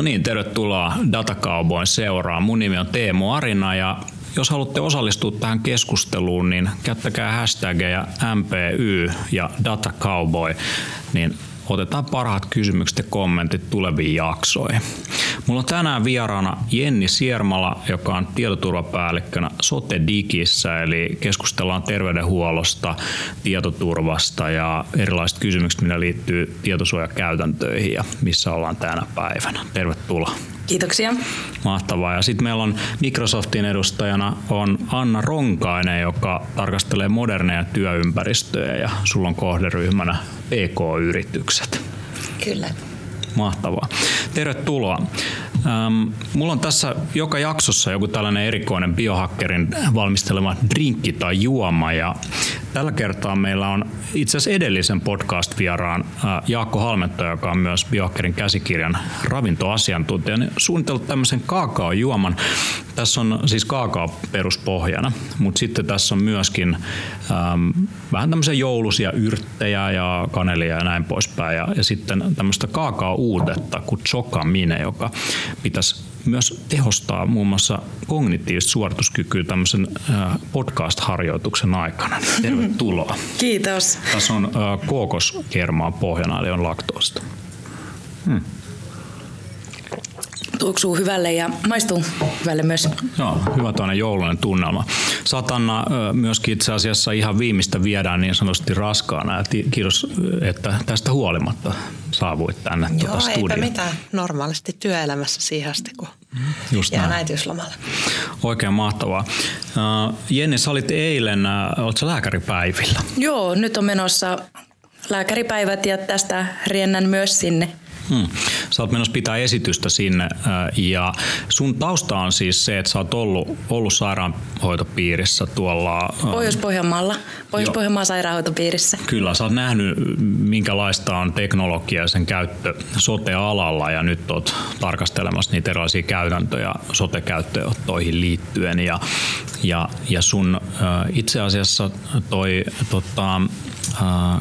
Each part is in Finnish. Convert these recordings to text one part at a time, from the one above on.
No niin, tervetuloa Datakauboin seuraan. Mun nimi on Teemu Arina ja jos haluatte osallistua tähän keskusteluun, niin käyttäkää hashtageja MPY ja Datacowboy, niin otetaan parhaat kysymykset ja kommentit tuleviin jaksoihin. Mulla on tänään vieraana Jenni Siermala, joka on tietoturvapäällikkönä Sote Digissä, eli keskustellaan terveydenhuollosta, tietoturvasta ja erilaisista kysymyksistä, mitä liittyy tietosuojakäytäntöihin ja missä ollaan tänä päivänä. Tervetuloa. Kiitoksia. Mahtavaa. Ja sitten meillä on Microsoftin edustajana on Anna Ronkainen, joka tarkastelee moderneja työympäristöjä ja sulla on kohderyhmänä PK-yritykset. Kyllä. Mahtavaa. Tervetuloa. Ähm, mulla on tässä joka jaksossa joku tällainen erikoinen biohakkerin valmistelema drinkki tai juoma ja tällä kertaa meillä on itse asiassa edellisen podcast-vieraan äh, Jaakko Halmetto, joka on myös biohakkerin käsikirjan ravintoasiantuntija, niin suunnitellut tämmöisen kaakaojuoman. Tässä on siis kaakao peruspohjana, mutta sitten tässä on myöskin ähm, vähän tämmöisiä joulusia yrttejä ja kanelia ja näin poispäin. Ja, ja sitten tämmöistä kaakao-uutetta kuin chokamine, joka pitäisi myös tehostaa muun muassa kognitiivista suorituskykyä tämmöisen podcast-harjoituksen aikana. Tervetuloa. Kiitos. Tässä on kookoskermaa pohjana, eli on laktoosta. Hmm. Tuoksuu hyvälle ja maistuu hyvälle myös. Joo, hyvä toinen joulunen tunnelma. Satanna myöskin itse asiassa ihan viimeistä viedään niin sanotusti raskaana. Ja kiitos, että tästä huolimatta saavuit tänne Joo, tuota studioon. eipä mitään. Normaalisti työelämässä siihen asti, kun Just jää äitiyslomalle. Oikein mahtavaa. Jenni, sä olit eilen, oletko lääkäripäivillä? Joo, nyt on menossa lääkäripäivät ja tästä riennän myös sinne Hmm. Sä oot menossa pitää esitystä sinne ja sun tausta on siis se, että sä oot ollut, ollut sairaanhoitopiirissä tuolla... Pohjois-Pohjanmaalla, Pohjois-Pohjanmaan sairaanhoitopiirissä. Kyllä, sä oot nähnyt minkälaista on teknologia ja sen käyttö sote-alalla ja nyt oot tarkastelemassa niitä erilaisia käytäntöjä sote-käyttöönottoihin liittyen ja, ja, ja sun itse asiassa toi tota,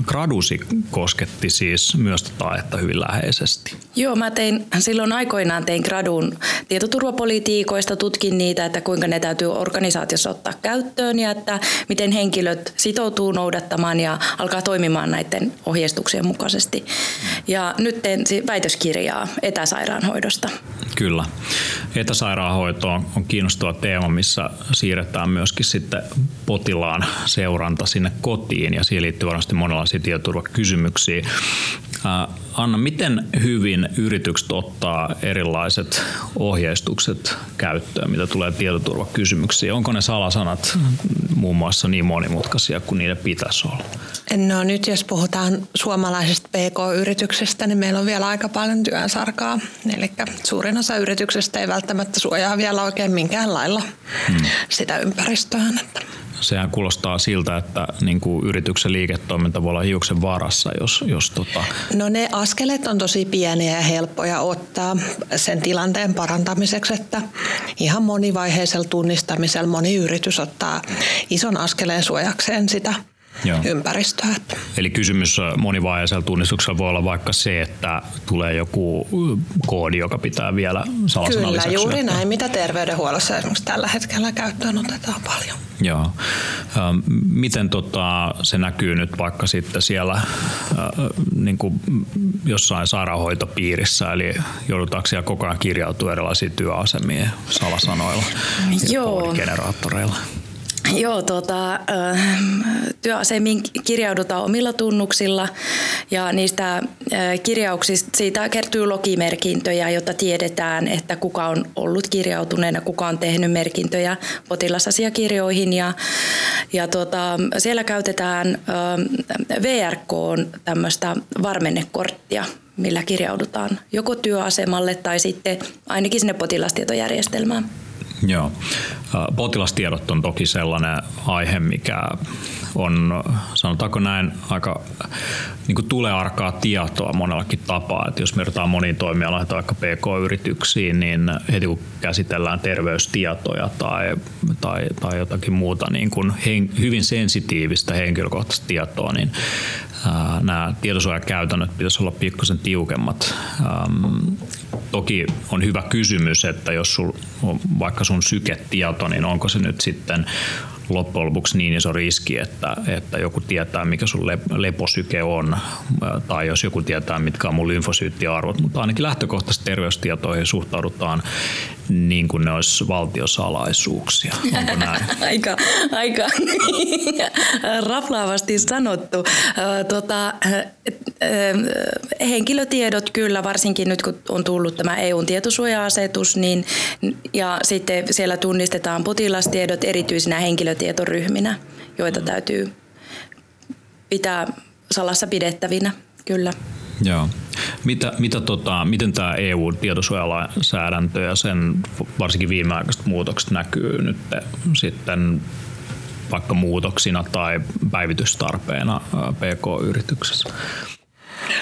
gradusi kosketti siis myös tota että hyvin läheisesti. Joo, mä tein silloin aikoinaan tein gradun tietoturvapolitiikoista, tutkin niitä, että kuinka ne täytyy organisaatiossa ottaa käyttöön ja että miten henkilöt sitoutuu noudattamaan ja alkaa toimimaan näiden ohjeistuksien mukaisesti. Ja nyt teen väitöskirjaa etäsairaanhoidosta. Kyllä. Etäsairaanhoito on, on kiinnostava teema, missä siirretään myöskin sitten potilaan seuranta sinne kotiin ja siihen liittyy varmasti monenlaisia tietoturvakysymyksiä. Anna, miten hyvin yritykset ottaa erilaiset ohjeistukset käyttöön, mitä tulee tietoturvakysymyksiin? Onko ne salasanat muun muassa niin monimutkaisia kuin niiden pitäisi olla? No nyt jos puhutaan suomalaisesta PK-yrityksestä, niin meillä on vielä aika paljon työnsarkaa. Eli suurin osa yrityksestä ei välttämättä suojaa vielä oikein minkään lailla hmm. sitä ympäristöä. Että sehän kuulostaa siltä, että niin kuin yrityksen liiketoiminta voi olla hiuksen varassa, jos, jos tota... No ne askeleet on tosi pieniä ja helppoja ottaa sen tilanteen parantamiseksi, että ihan monivaiheisella tunnistamisella moni yritys ottaa ison askeleen suojakseen sitä Joo. ympäristöä. Eli kysymys monivaiheisella tunnistuksella voi olla vaikka se, että tulee joku koodi, joka pitää vielä Kyllä, juuri näin, mitä terveydenhuollossa esimerkiksi tällä hetkellä käyttöön otetaan paljon. Joo. Miten tota, se näkyy nyt vaikka sitten siellä niin kuin jossain sairaanhoitopiirissä, eli joudutaanko siellä koko ajan kirjautua erilaisiin työasemien salasanoilla Joo. ja generaattoreilla? Joo, tuota, työasemiin kirjaudutaan omilla tunnuksilla ja niistä kirjauksista siitä kertyy logimerkintöjä, jotta tiedetään, että kuka on ollut kirjautuneena, kuka on tehnyt merkintöjä potilasasiakirjoihin ja, ja tuota, siellä käytetään VRK on tämmöistä varmennekorttia, millä kirjaudutaan joko työasemalle tai sitten ainakin sinne potilastietojärjestelmään. Joo. Potilastiedot on toki sellainen aihe, mikä on, sanotaanko näin, aika niin kuin tulee arkaa tietoa monellakin tapaa. Että jos verrataan moniin toimialoihin tai vaikka PK-yrityksiin, niin heti kun käsitellään terveystietoja tai, tai, tai jotakin muuta niin kuin hen, hyvin sensitiivistä henkilökohtaista tietoa, niin nämä tietosuojakäytännöt pitäisi olla pikkusen tiukemmat. Toki on hyvä kysymys, että jos sul vaikka sun syketieto, niin onko se nyt sitten loppujen lopuksi niin iso riski, että, että joku tietää, mikä sun leposyke on, tai jos joku tietää, mitkä on mun lymfosyyttiarvot, mutta ainakin lähtökohtaisesti terveystietoihin suhtaudutaan niin kuin ne olisi valtiosalaisuuksia. Onko näin? aika aika raflaavasti sanottu. Tota, henkilötiedot kyllä, varsinkin nyt kun on tullut tämä EUn tietosuoja-asetus, niin, ja sitten siellä tunnistetaan potilastiedot erityisinä henkilötietoryhminä, joita täytyy pitää salassa pidettävinä, kyllä. Joo. Mitä, mitä tota, miten tämä EU-tietosuojalainsäädäntö ja sen varsinkin viimeaikaiset muutokset näkyy nyt sitten vaikka muutoksina tai päivitystarpeena PK-yrityksessä?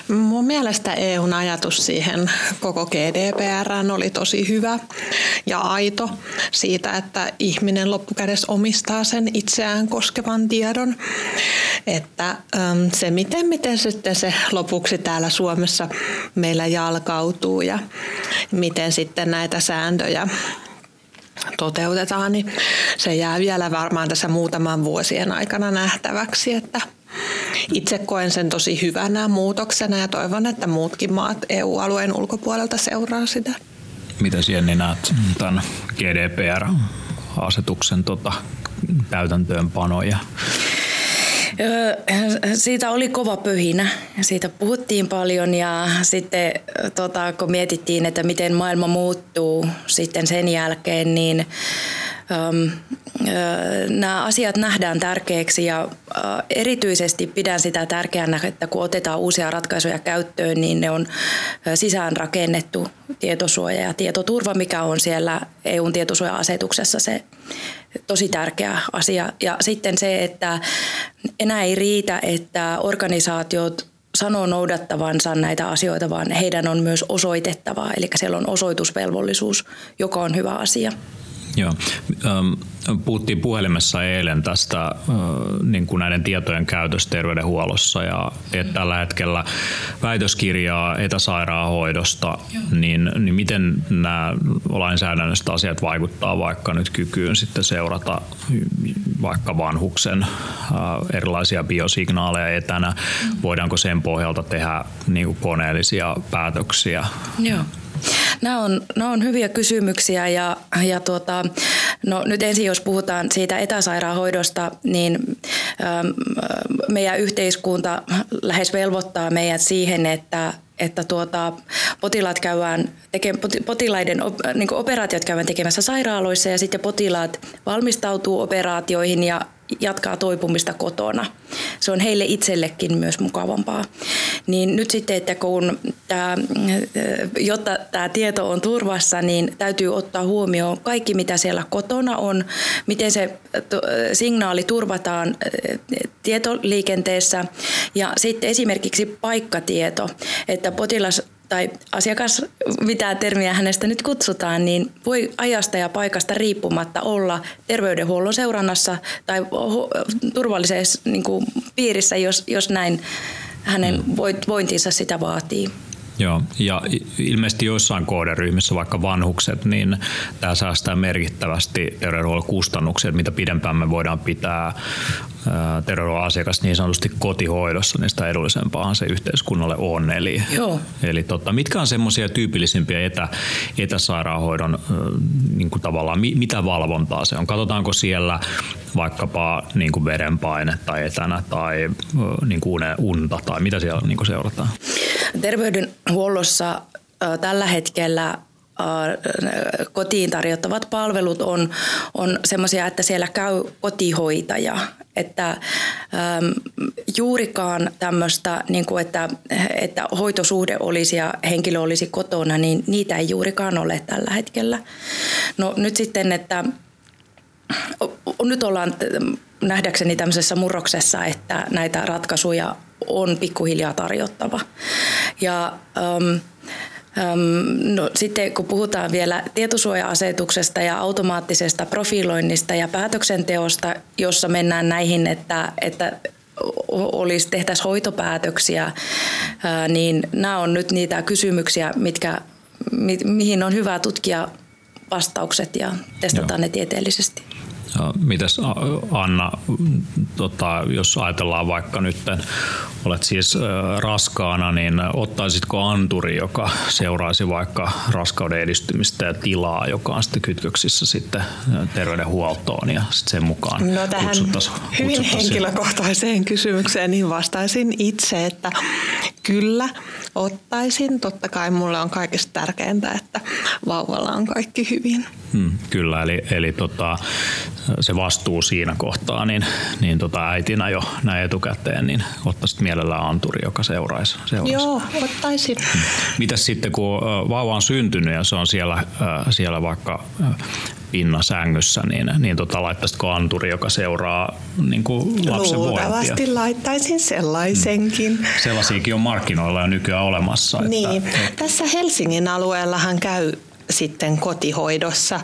Mun mielestä EUn ajatus siihen koko GDPR oli tosi hyvä ja aito siitä, että ihminen loppukädessä omistaa sen itseään koskevan tiedon. Että se, miten, miten sitten se lopuksi täällä Suomessa meillä jalkautuu ja miten sitten näitä sääntöjä toteutetaan, niin se jää vielä varmaan tässä muutaman vuosien aikana nähtäväksi, että itse koen sen tosi hyvänä muutoksena ja toivon, että muutkin maat EU-alueen ulkopuolelta seuraa sitä. Miten Jenni näet tämän GDPR-asetuksen tota, täytäntöönpanoja? Siitä oli kova pöhinä. Siitä puhuttiin paljon ja sitten tota, kun mietittiin, että miten maailma muuttuu sitten sen jälkeen, niin nämä asiat nähdään tärkeäksi ja erityisesti pidän sitä tärkeänä, että kun otetaan uusia ratkaisuja käyttöön, niin ne on sisäänrakennettu tietosuoja ja tietoturva, mikä on siellä EUn tietosuoja-asetuksessa se tosi tärkeä asia. Ja sitten se, että enää ei riitä, että organisaatiot sanoo noudattavansa näitä asioita, vaan heidän on myös osoitettava. Eli siellä on osoitusvelvollisuus, joka on hyvä asia. Joo. Puhuttiin puhelimessa eilen tästä niin kuin näiden tietojen käytöstä terveydenhuollossa ja että tällä hetkellä väitöskirjaa etäsairaanhoidosta, niin, niin miten nämä lainsäädännöstä asiat vaikuttaa vaikka nyt kykyyn sitten seurata vaikka vanhuksen erilaisia biosignaaleja etänä? Voidaanko sen pohjalta tehdä niin kuin koneellisia päätöksiä? Joo. Nämä on, nämä on hyviä kysymyksiä ja, ja tuota, no nyt ensin jos puhutaan siitä etäsairaanhoidosta, niin ähm, meidän yhteiskunta lähes velvoittaa meidät siihen, että että tuota, potilaat käydään teke, potilaiden niin operaatiot käydään tekemässä sairaaloissa ja sitten potilaat valmistautuu operaatioihin ja jatkaa toipumista kotona. Se on heille itsellekin myös mukavampaa. Niin nyt sitten, että kun tämä, jotta tämä tieto on turvassa, niin täytyy ottaa huomioon kaikki, mitä siellä kotona on, miten se signaali turvataan tietoliikenteessä ja sitten esimerkiksi paikkatieto, että potilas tai asiakas, mitä termiä hänestä nyt kutsutaan, niin voi ajasta ja paikasta riippumatta olla terveydenhuollon seurannassa tai turvallisessa niin kuin, piirissä, jos, jos näin hänen mm. vointinsa sitä vaatii. Joo, ja ilmeisesti joissain kohderyhmissä, vaikka vanhukset, niin tämä säästää merkittävästi terveydenhuollon kustannuksia, mitä pidempään me voidaan pitää terveydenhuollon asiakas niin sanotusti kotihoidossa, niin sitä edullisempaa se yhteiskunnalle on. Eli, Joo. eli tota, mitkä on semmoisia tyypillisimpiä etä, etäsairaanhoidon niin kuin tavallaan, mitä valvontaa se on? Katsotaanko siellä vaikkapa niin kuin verenpainetta etänä tai niin kuin unta tai mitä siellä niin kuin seurataan? Terveydenhuollossa tällä hetkellä kotiin tarjottavat palvelut on, on sellaisia, että siellä käy kotihoitaja. Että äm, juurikaan tämmöistä, niin kuin että, että hoitosuhde olisi ja henkilö olisi kotona, niin niitä ei juurikaan ole tällä hetkellä. No nyt sitten, että nyt ollaan nähdäkseni tämmöisessä murroksessa, että näitä ratkaisuja on pikkuhiljaa tarjottava. Ja ähm, No, sitten kun puhutaan vielä tietosuoja-asetuksesta ja automaattisesta profiloinnista ja päätöksenteosta, jossa mennään näihin, että, että olisi, tehtäisiin hoitopäätöksiä, niin nämä on nyt niitä kysymyksiä, mitkä, mi, mihin on hyvä tutkia vastaukset ja testata Joo. ne tieteellisesti. Mitäs Anna, tota, jos ajatellaan vaikka nyt, olet siis raskaana, niin ottaisitko anturi, joka seuraisi vaikka raskauden edistymistä ja tilaa, joka on sitten kytköksissä sitten terveydenhuoltoon ja sitten sen mukaan No tähän hyvin henkilökohtaiseen kysymykseen niin vastaisin itse, että kyllä ottaisin. Totta kai mulle on kaikista tärkeintä, että vauvalla on kaikki hyvin. Hmm, kyllä, eli, eli tota, se vastuu siinä kohtaa, niin, niin tota äitinä jo näin etukäteen, niin ottaisit mielellään anturi, joka seuraisi. seuraisi. Joo, ottaisin. Mitäs sitten, kun vauva on syntynyt ja se on siellä, siellä vaikka pinna sängyssä, niin, niin tota, laittaisitko anturi, joka seuraa niin kuin lapsen Luultavasti vointia? laittaisin sellaisenkin. Hmm. Sellaisiakin on markkinoilla jo nykyään olemassa. Niin. Että, Tässä Helsingin alueellahan käy sitten kotihoidossa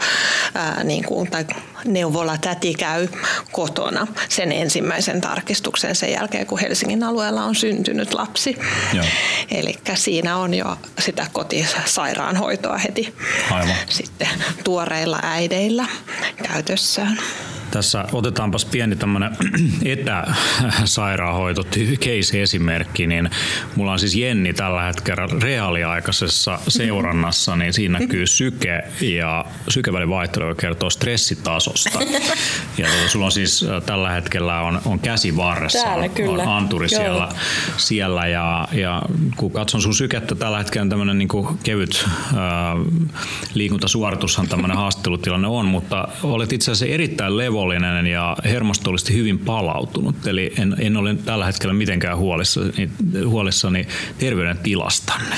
ää, niin kuin, tai neuvola täti käy kotona sen ensimmäisen tarkistuksen sen jälkeen, kun Helsingin alueella on syntynyt lapsi. Eli siinä on jo sitä kotisairaanhoitoa heti Aivan. sitten tuoreilla äideillä käytössään. Tässä otetaanpas pieni tämmöinen etäsairaanhoito case-esimerkki, niin mulla on siis Jenni tällä hetkellä reaaliaikaisessa seurannassa, niin siinä näkyy syke ja sykevälin vaihtelu, joka kertoo stressitasosta. Ja tuota, sulla on siis tällä hetkellä on, on käsi varressa, Täällä, kyllä. on anturi siellä, siellä ja, ja kun katson sun sykettä tällä hetkellä tämmöinen niin kevyt äh, liikuntasuoritushan tämmöinen haastattelutilanne on, mutta olet itse asiassa erittäin levo levollinen ja hermostollisesti hyvin palautunut. Eli en, en ole tällä hetkellä mitenkään huolissani, huolissani terveyden tilastanne.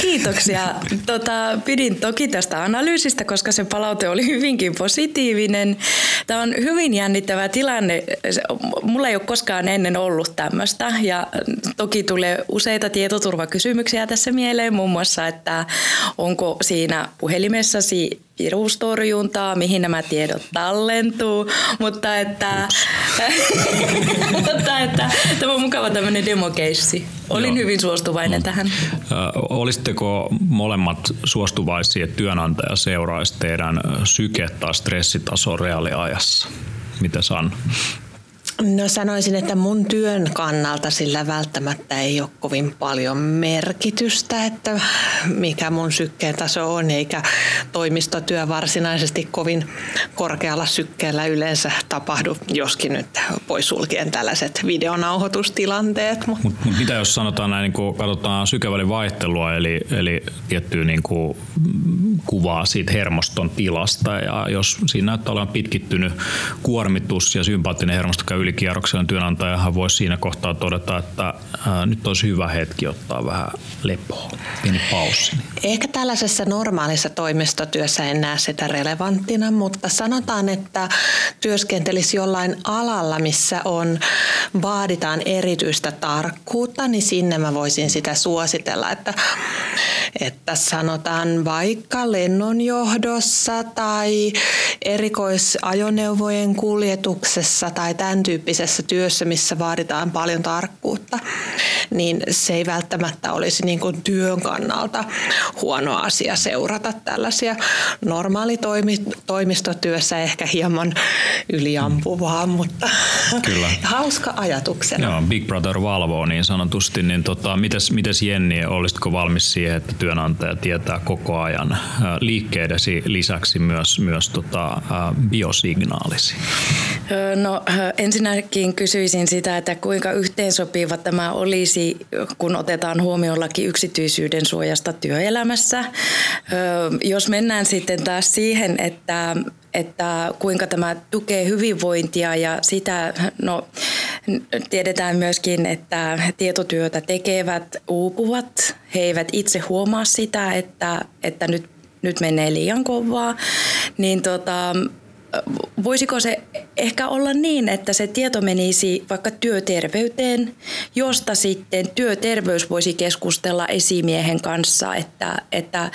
Kiitoksia. Tota, pidin toki tästä analyysistä, koska se palaute oli hyvinkin positiivinen. Tämä on hyvin jännittävä tilanne. Mulla ei ole koskaan ennen ollut tämmöistä ja toki tulee useita tietoturvakysymyksiä tässä mieleen, muun muassa, että onko siinä puhelimessasi virustorjuntaa, mihin nämä tiedot tallentuu, mutta että, mutta että tämä on mukava tämmöinen demokeissi. Olin Joo. hyvin suostuvainen no. tähän. Ö, olisitteko molemmat suostuvaisia, että työnantaja seuraisi teidän syke- tai stressitaso reaaliajassa? Mitä Sanna? No sanoisin, että mun työn kannalta sillä välttämättä ei ole kovin paljon merkitystä, että mikä mun sykkeen taso on, eikä toimistotyö varsinaisesti kovin korkealla sykkeellä yleensä tapahdu, joskin nyt pois sulkien tällaiset videonauhoitustilanteet. Mutta mut, mitä jos sanotaan näin, niin kun katsotaan sykevälin vaihtelua, eli, eli tiettyä niin kuvaa siitä hermoston tilasta, ja jos siinä näyttää olevan pitkittynyt kuormitus ja sympaattinen hermosto käy ylikierroksella, työnantajahan voisi siinä kohtaa todeta, että ää, nyt olisi hyvä hetki ottaa vähän lepoa, pieni paussi. Ehkä tällaisessa normaalissa toimistotyössä en näe sitä relevanttina, mutta sanotaan, että työskentelisi jollain alalla, missä on, vaaditaan erityistä tarkkuutta, niin sinne mä voisin sitä suositella, että, että sanotaan vaikka lennonjohdossa tai erikoisajoneuvojen kuljetuksessa tai tämän tyyppisessä työssä, missä vaaditaan paljon tarkkuutta, niin se ei välttämättä olisi niin kuin työn kannalta huono asia seurata tällaisia. Normaali toimi, toimistotyössä ehkä hieman yliampuvaa, mutta Kyllä. hauska ajatuksena. Joo, Big Brother valvoo niin sanotusti, niin tota, mites, mites Jenni, olisitko valmis siihen, että työnantaja tietää koko ajan äh, liikkeidesi lisäksi myös, myös tota, äh, biosignaalisi? No ensinnäkin kysyisin sitä, että kuinka yhteensopiva tämä olisi, kun otetaan huomioon laki yksityisyyden suojasta työelämässä. Jos mennään sitten taas siihen, että että kuinka tämä tukee hyvinvointia ja sitä, no tiedetään myöskin, että tietotyötä tekevät uupuvat. He eivät itse huomaa sitä, että, että nyt, nyt menee liian kovaa. Niin tota, voisiko se ehkä olla niin, että se tieto menisi vaikka työterveyteen, josta sitten työterveys voisi keskustella esimiehen kanssa, että, että,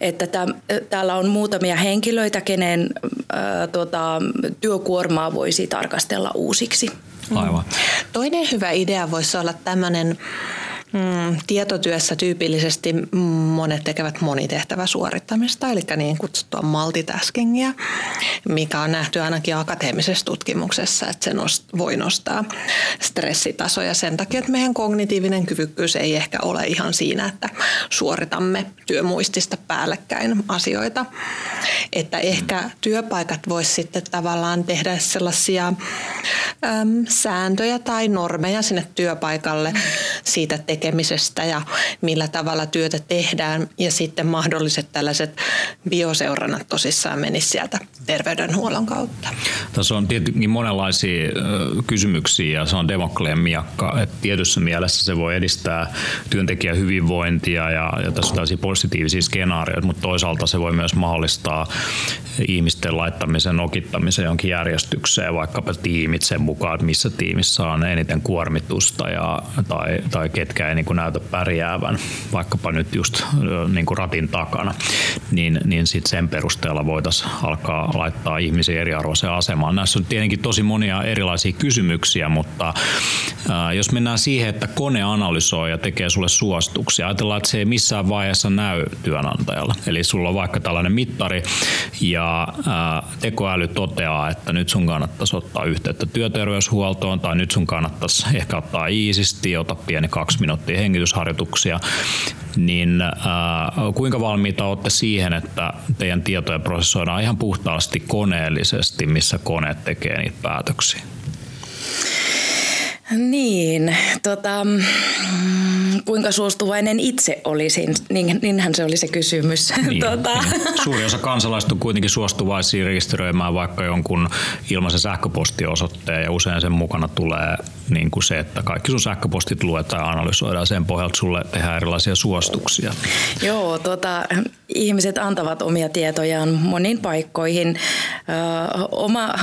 että täm, täällä on muutamia henkilöitä, kenen ää, tota, työkuormaa voisi tarkastella uusiksi. Aivan. Toinen hyvä idea voisi olla tämmöinen Mm, tietotyössä tyypillisesti monet tekevät monitehtävä suorittamista, eli niin kutsuttua multitaskingia, mikä on nähty ainakin akateemisessa tutkimuksessa, että se nost, voi nostaa stressitasoja sen takia, että meidän kognitiivinen kyvykkyys ei ehkä ole ihan siinä, että suoritamme työmuistista päällekkäin asioita. Että ehkä työpaikat vois sitten tavallaan tehdä sellaisia äm, sääntöjä tai normeja sinne työpaikalle siitä tekemisestä ja millä tavalla työtä tehdään ja sitten mahdolliset tällaiset bioseurannat tosissaan menisivät sieltä terveydenhuollon kautta. Tässä on tietenkin monenlaisia kysymyksiä ja se on Demokleen miakka. Että tietyssä mielessä se voi edistää työntekijän hyvinvointia ja, ja tässä on tällaisia positiivisia skenaarioita, mutta toisaalta se voi myös mahdollistaa ihmisten laittamisen, okittamisen jonkin järjestykseen, vaikkapa tiimit sen mukaan, että missä tiimissä on eniten kuormitusta ja, tai, tai ketkä ei niin kuin näytä pärjäävän, vaikkapa nyt just niin kuin ratin takana, niin, niin sit sen perusteella voitaisiin alkaa laittaa ihmisiä eriarvoiseen asemaan. Näissä on tietenkin tosi monia erilaisia kysymyksiä, mutta ää, jos mennään siihen, että kone analysoi ja tekee sulle suostuksia, ajatellaan, että se ei missään vaiheessa näy työnantajalla. Eli sulla on vaikka tällainen mittari ja ää, tekoäly toteaa, että nyt sun kannattaisi ottaa yhteyttä työterveyshuoltoon tai nyt sun kannattaisi ehkä ottaa iisisti, ota pieni kaksi minuuttia hengitysharjoituksia, niin äh, kuinka valmiita olette siihen, että teidän tietoja prosessoidaan ihan puhtaasti koneellisesti, missä kone tekee niitä päätöksiä? Niin, tota, mm, kuinka suostuvainen itse olisin, niin, niinhän se oli se kysymys. Niin, tota. niin. Suuri osa kansalaista on kuitenkin suostuvaisia rekisteröimään vaikka jonkun ilmaisen sähköpostiosoitteen ja usein sen mukana tulee niin kuin se, että kaikki sun sähköpostit luetaan ja analysoidaan sen pohjalta sulle tehdään erilaisia suostuksia. Joo, tota, ihmiset antavat omia tietojaan moniin paikkoihin. Ö, oma,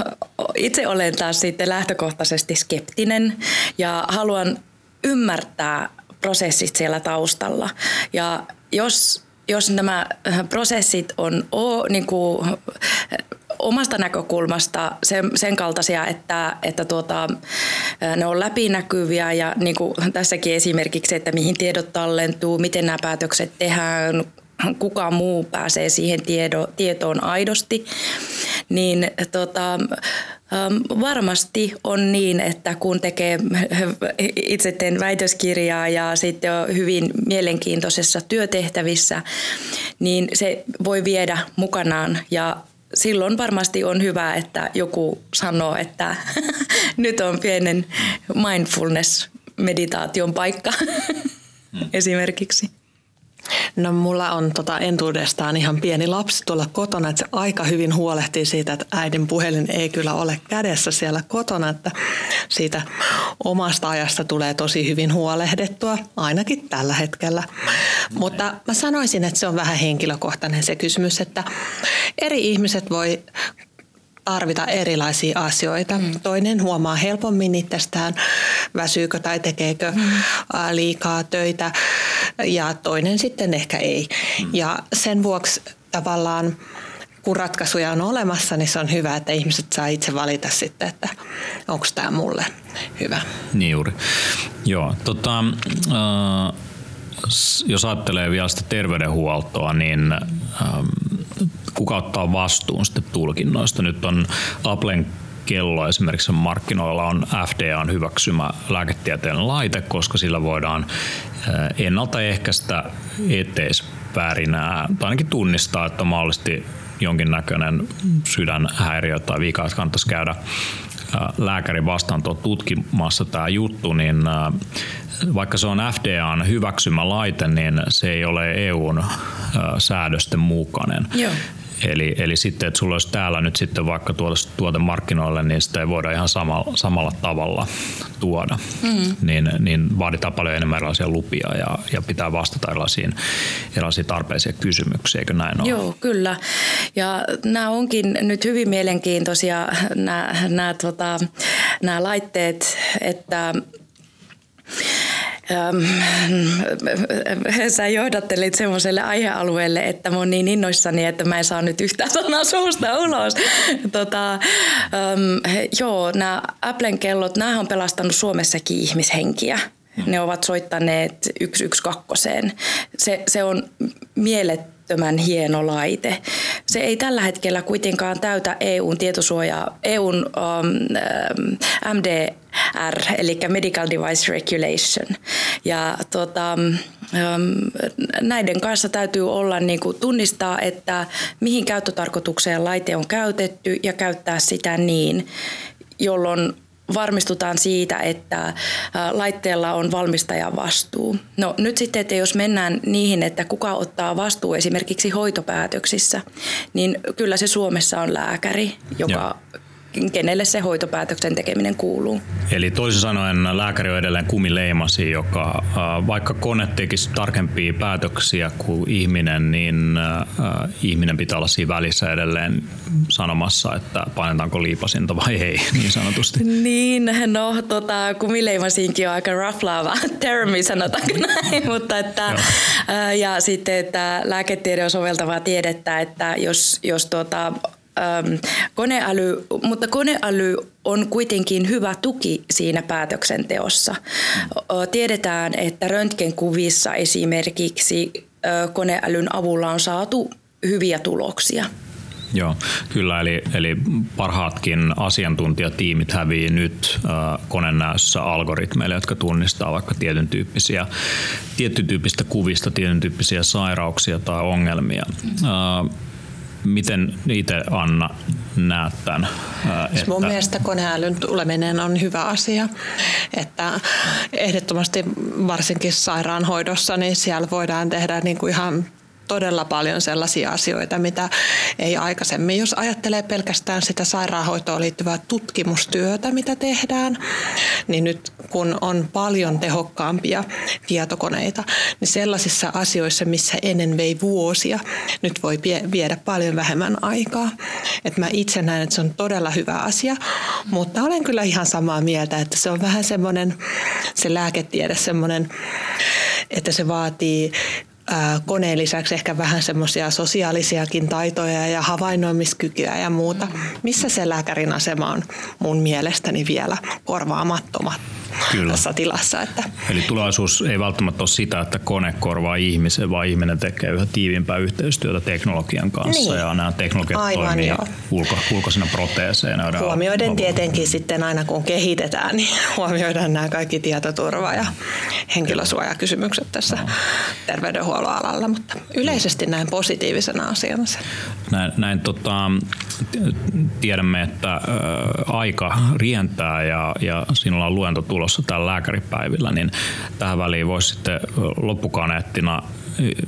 itse olen taas sitten lähtökohtaisesti skeptinen ja haluan ymmärtää prosessit siellä taustalla. Ja jos, jos nämä prosessit on o, niin kuin, omasta näkökulmasta sen, sen kaltaisia, että, että tuota, ne on läpinäkyviä ja niin kuin tässäkin esimerkiksi, että mihin tiedot tallentuu, miten nämä päätökset tehdään, kuka muu pääsee siihen tiedo, tietoon aidosti, niin tota, Varmasti on niin, että kun tekee, itse teen väitöskirjaa ja sitten on hyvin mielenkiintoisessa työtehtävissä, niin se voi viedä mukanaan ja silloin varmasti on hyvä, että joku sanoo, että nyt on pienen mindfulness-meditaation paikka esimerkiksi. No mulla on tota entuudestaan ihan pieni lapsi tuolla kotona, että se aika hyvin huolehtii siitä, että äidin puhelin ei kyllä ole kädessä siellä kotona, että siitä omasta ajasta tulee tosi hyvin huolehdettua, ainakin tällä hetkellä. Mutta mä sanoisin, että se on vähän henkilökohtainen se kysymys, että eri ihmiset voi tarvita erilaisia asioita. Mm. Toinen huomaa helpommin itsestään, väsyykö tai tekeekö mm. liikaa töitä ja toinen sitten ehkä ei. Mm. Ja sen vuoksi tavallaan kun ratkaisuja on olemassa, niin se on hyvä, että ihmiset saa itse valita sitten, että onko tämä mulle hyvä. Niin juuri. Joo, tota, äh, jos ajattelee vielä sitä terveydenhuoltoa, niin ähm, kuka ottaa vastuun sitten tulkinnoista? Nyt on Applen kello esimerkiksi markkinoilla on FDA on hyväksymä lääketieteellinen laite, koska sillä voidaan eh, ennaltaehkäistä eteisväärinää tai ainakin tunnistaa, että mahdollisesti jonkinnäköinen sydänhäiriö tai vika, että kannattaisi käydä eh, lääkärin vastaan tutkimassa tämä juttu, niin eh, vaikka se on FDAn hyväksymä laite, niin se ei ole EUn säädösten mukainen. Joo. Eli, eli sitten, että sulla olisi täällä nyt sitten vaikka tuoda tuote markkinoille, niin sitä ei voida ihan samalla, samalla tavalla tuoda. Mm. Niin, niin vaaditaan paljon enemmän erilaisia lupia ja, ja pitää vastata erilaisiin, erilaisiin tarpeisiin kysymyksiin, eikö näin ole? Joo, kyllä. Ja nämä onkin nyt hyvin mielenkiintoisia nämä, nämä, tota, nämä laitteet, että sä johdattelit semmoiselle aihealueelle, että mä oon niin innoissani, että mä en saa nyt yhtään sanaa suusta ulos. Tota, ähm, joo, nämä Applen kellot, nämä on pelastanut Suomessakin ihmishenkiä. Ne ovat soittaneet 112. Se, se on mielettömän hieno laite. Se ei tällä hetkellä kuitenkaan täytä EUn tietosuojaa, EUn um, MDR, eli Medical Device Regulation. Ja tota, um, näiden kanssa täytyy olla niin kuin tunnistaa, että mihin käyttötarkoitukseen laite on käytetty ja käyttää sitä niin, jolloin varmistutaan siitä, että laitteella on valmistajan vastuu. No nyt sitten, että jos mennään niihin, että kuka ottaa vastuu esimerkiksi hoitopäätöksissä, niin kyllä se Suomessa on lääkäri, joka ja kenelle se hoitopäätöksen tekeminen kuuluu. Eli toisin sanoen lääkäri on edelleen kumileimasi, joka vaikka kone tekisi tarkempia päätöksiä kuin ihminen, niin ihminen pitää olla siinä välissä edelleen sanomassa, että painetaanko liipasinta vai ei, niin sanotusti. niin, no tota, kumileimasiinkin on aika raflaava termi, sanotaanko näin, mutta että, ja sitten, että lääketiede on soveltavaa tiedettä, että jos, jos tuota, ähm, koneäly, mutta koneäly on kuitenkin hyvä tuki siinä päätöksenteossa. Tiedetään, että röntgenkuvissa esimerkiksi koneälyn avulla on saatu hyviä tuloksia. Joo, kyllä. Eli, eli parhaatkin asiantuntijatiimit hävii nyt konenäössä algoritmeille, jotka tunnistaa vaikka tietyn tyyppisiä, tietyn tyyppistä kuvista, tietyn tyyppisiä sairauksia tai ongelmia. Äh, Miten itse Anna näet tämän? Että... Mun mielestä koneälyn tuleminen on hyvä asia. Että ehdottomasti varsinkin sairaanhoidossa, niin siellä voidaan tehdä niin kuin ihan todella paljon sellaisia asioita, mitä ei aikaisemmin. Jos ajattelee pelkästään sitä sairaanhoitoon liittyvää tutkimustyötä, mitä tehdään, niin nyt kun on paljon tehokkaampia tietokoneita, niin sellaisissa asioissa, missä ennen vei vuosia, nyt voi viedä paljon vähemmän aikaa. Et mä itse näen, että se on todella hyvä asia, mutta olen kyllä ihan samaa mieltä, että se on vähän semmoinen, se lääketiede semmoinen, että se vaatii koneen lisäksi ehkä vähän semmoisia sosiaalisiakin taitoja ja havainnoimiskykyä ja muuta. Missä se lääkärin asema on mun mielestäni vielä korvaamattomat Kyllä. tässä tilassa. Että. Eli tulevaisuus ei välttämättä ole sitä, että kone korvaa ihmisen, vaan ihminen tekee yhä tiivimpää yhteistyötä teknologian kanssa niin. ja nämä teknologiat Aivan, toimii ulko, ulkoisena proteeseina. Huomioiden tietenkin sitten aina kun kehitetään, niin huomioidaan nämä kaikki tietoturva- ja henkilösuojakysymykset tässä no. terveydenhuollon alalla, mutta yleisesti näin positiivisena asiana sen. Näin, näin tota, tiedämme, että ä, aika rientää ja, ja sinulla on luento tulossa täällä lääkäripäivillä, niin tähän väliin voisi sitten loppukaneettina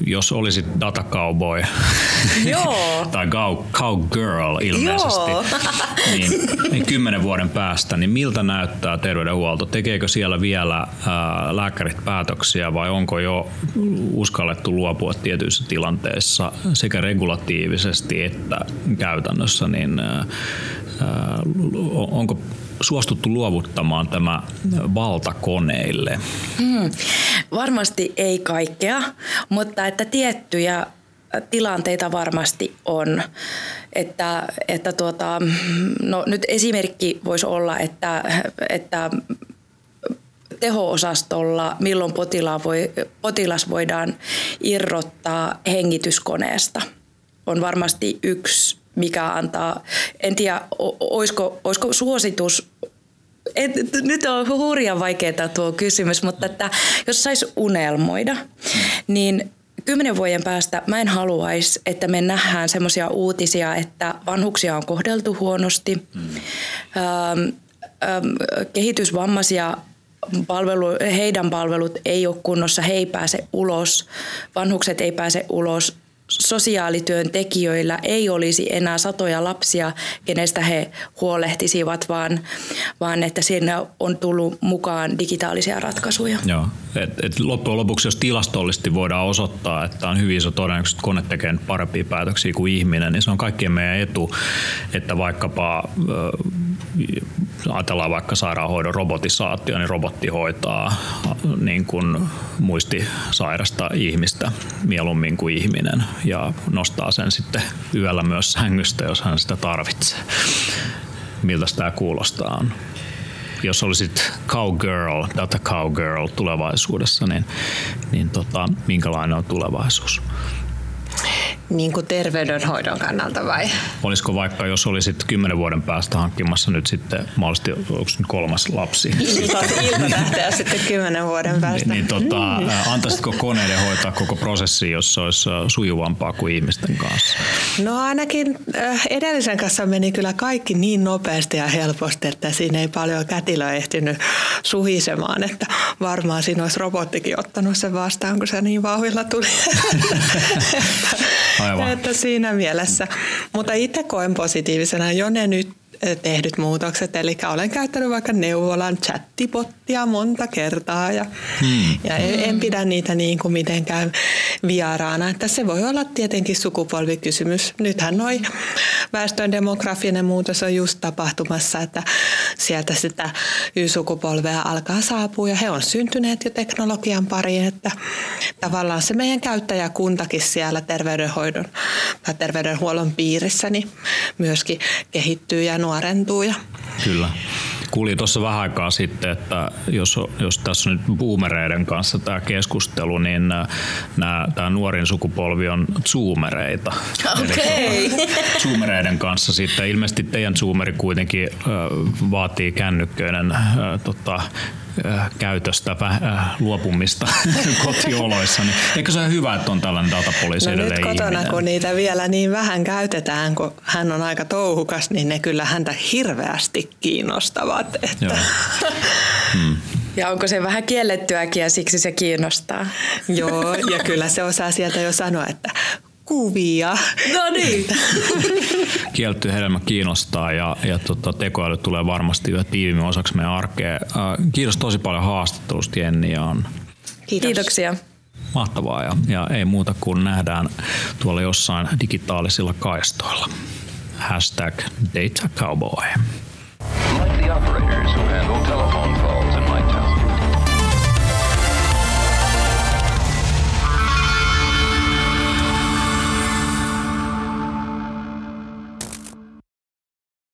jos olisit data cowboy tai cow, cowgirl ilmeisesti, niin, niin kymmenen vuoden päästä, niin miltä näyttää terveydenhuolto? Tekeekö siellä vielä ää, lääkärit päätöksiä vai onko jo uskallettu luopua tietyissä tilanteissa sekä regulatiivisesti että käytännössä, niin ää, onko suostuttu luovuttamaan tämä valtakoneille? Hmm, varmasti ei kaikkea, mutta että tiettyjä tilanteita varmasti on. Että, että tuota, no nyt esimerkki voisi olla, että, että teho-osastolla, milloin voi, potilas voidaan irrottaa hengityskoneesta, on varmasti yksi mikä antaa, en tiedä, olisiko, olisiko suositus et, nyt on hurjan vaikeaa tuo kysymys, mutta että jos sais unelmoida, niin kymmenen vuoden päästä mä en haluaisi, että me nähdään semmoisia uutisia, että vanhuksia on kohdeltu huonosti, mm. ähm, ähm, kehitysvammaisia palvelu, heidän palvelut ei ole kunnossa, he ei pääse ulos, vanhukset ei pääse ulos, sosiaalityön tekijöillä ei olisi enää satoja lapsia, kenestä he huolehtisivat, vaan, vaan että siinä on tullut mukaan digitaalisia ratkaisuja. Joo. Et, et loppujen lopuksi, jos tilastollisesti voidaan osoittaa, että on hyvin iso todennäköisesti, että kone tekee parempia päätöksiä kuin ihminen, niin se on kaikkien meidän etu, että vaikkapa ajatellaan vaikka sairaanhoidon robotisaatio, niin robotti hoitaa niin kuin muistisairasta ihmistä mieluummin kuin ihminen ja nostaa sen sitten yöllä myös sängystä, jos hän sitä tarvitsee. Miltä tämä kuulostaa? jos olisit cowgirl, data cowgirl tulevaisuudessa, niin, niin tota, minkälainen on tulevaisuus? Niin kuin terveydenhoidon kannalta vai? Olisiko vaikka, jos olisit kymmenen vuoden päästä hankkimassa nyt sitten mahdollisesti onko nyt kolmas lapsi? Ilta, ilta sitten kymmenen vuoden päästä. niin, niin tota, antaisitko koneiden hoitaa koko prosessi, jos se olisi sujuvampaa kuin ihmisten kanssa? No ainakin edellisen kanssa meni kyllä kaikki niin nopeasti ja helposti, että siinä ei paljon kätilö ehtinyt suhisemaan, että varmaan siinä olisi robottikin ottanut sen vastaan, kun se niin vauhilla tuli. Aivan. Että siinä mielessä. Mutta itse koen positiivisena jo ne nyt tehdyt muutokset. Eli olen käyttänyt vaikka neuvolan chattibottia monta kertaa ja, hmm. ja en, en pidä niitä niin kuin mitenkään vieraana. Että se voi olla tietenkin sukupolvikysymys. Nythän noi väestön demografinen muutos on just tapahtumassa, että sieltä sitä Y-sukupolvea alkaa saapua ja he on syntyneet jo teknologian pariin, että tavallaan se meidän käyttäjäkuntakin siellä terveydenhoidon tai terveydenhuollon piirissä niin myöskin kehittyy ja nuorentuu. Ja Kyllä. Kuulin tuossa vähän aikaa sitten, että jos, jos tässä on nyt boomereiden kanssa tämä keskustelu, niin nämä, tämä nuorin sukupolvi on zoomereita. Okei. Okay. Zoomereiden kanssa sitten. Ilmeisesti teidän zoomeri kuitenkin äh, vaatii kännykköinen äh, tota, Äh, käytöstä, äh, luopumista kotioloissa. Niin eikö se ole hyvä, että on tällainen datapoliisi no edelleen nyt kotona, ihminen? kun niitä vielä niin vähän käytetään, kun hän on aika touhukas, niin ne kyllä häntä hirveästi kiinnostavat. Että. Hmm. Ja onko se vähän kiellettyäkin ja siksi se kiinnostaa? Joo, ja kyllä se osaa sieltä jo sanoa, että kuvia. No niin. Kielletty hedelmä kiinnostaa ja, ja tota, tekoäly tulee varmasti yhä tiivimmin osaksi meidän arkea. Kiitos tosi paljon haastattelusta Jenni ja on. Kiitos. Kiitoksia. Mahtavaa ja, ja ei muuta kuin nähdään tuolla jossain digitaalisilla kaistoilla. Hashtag Data Cowboy.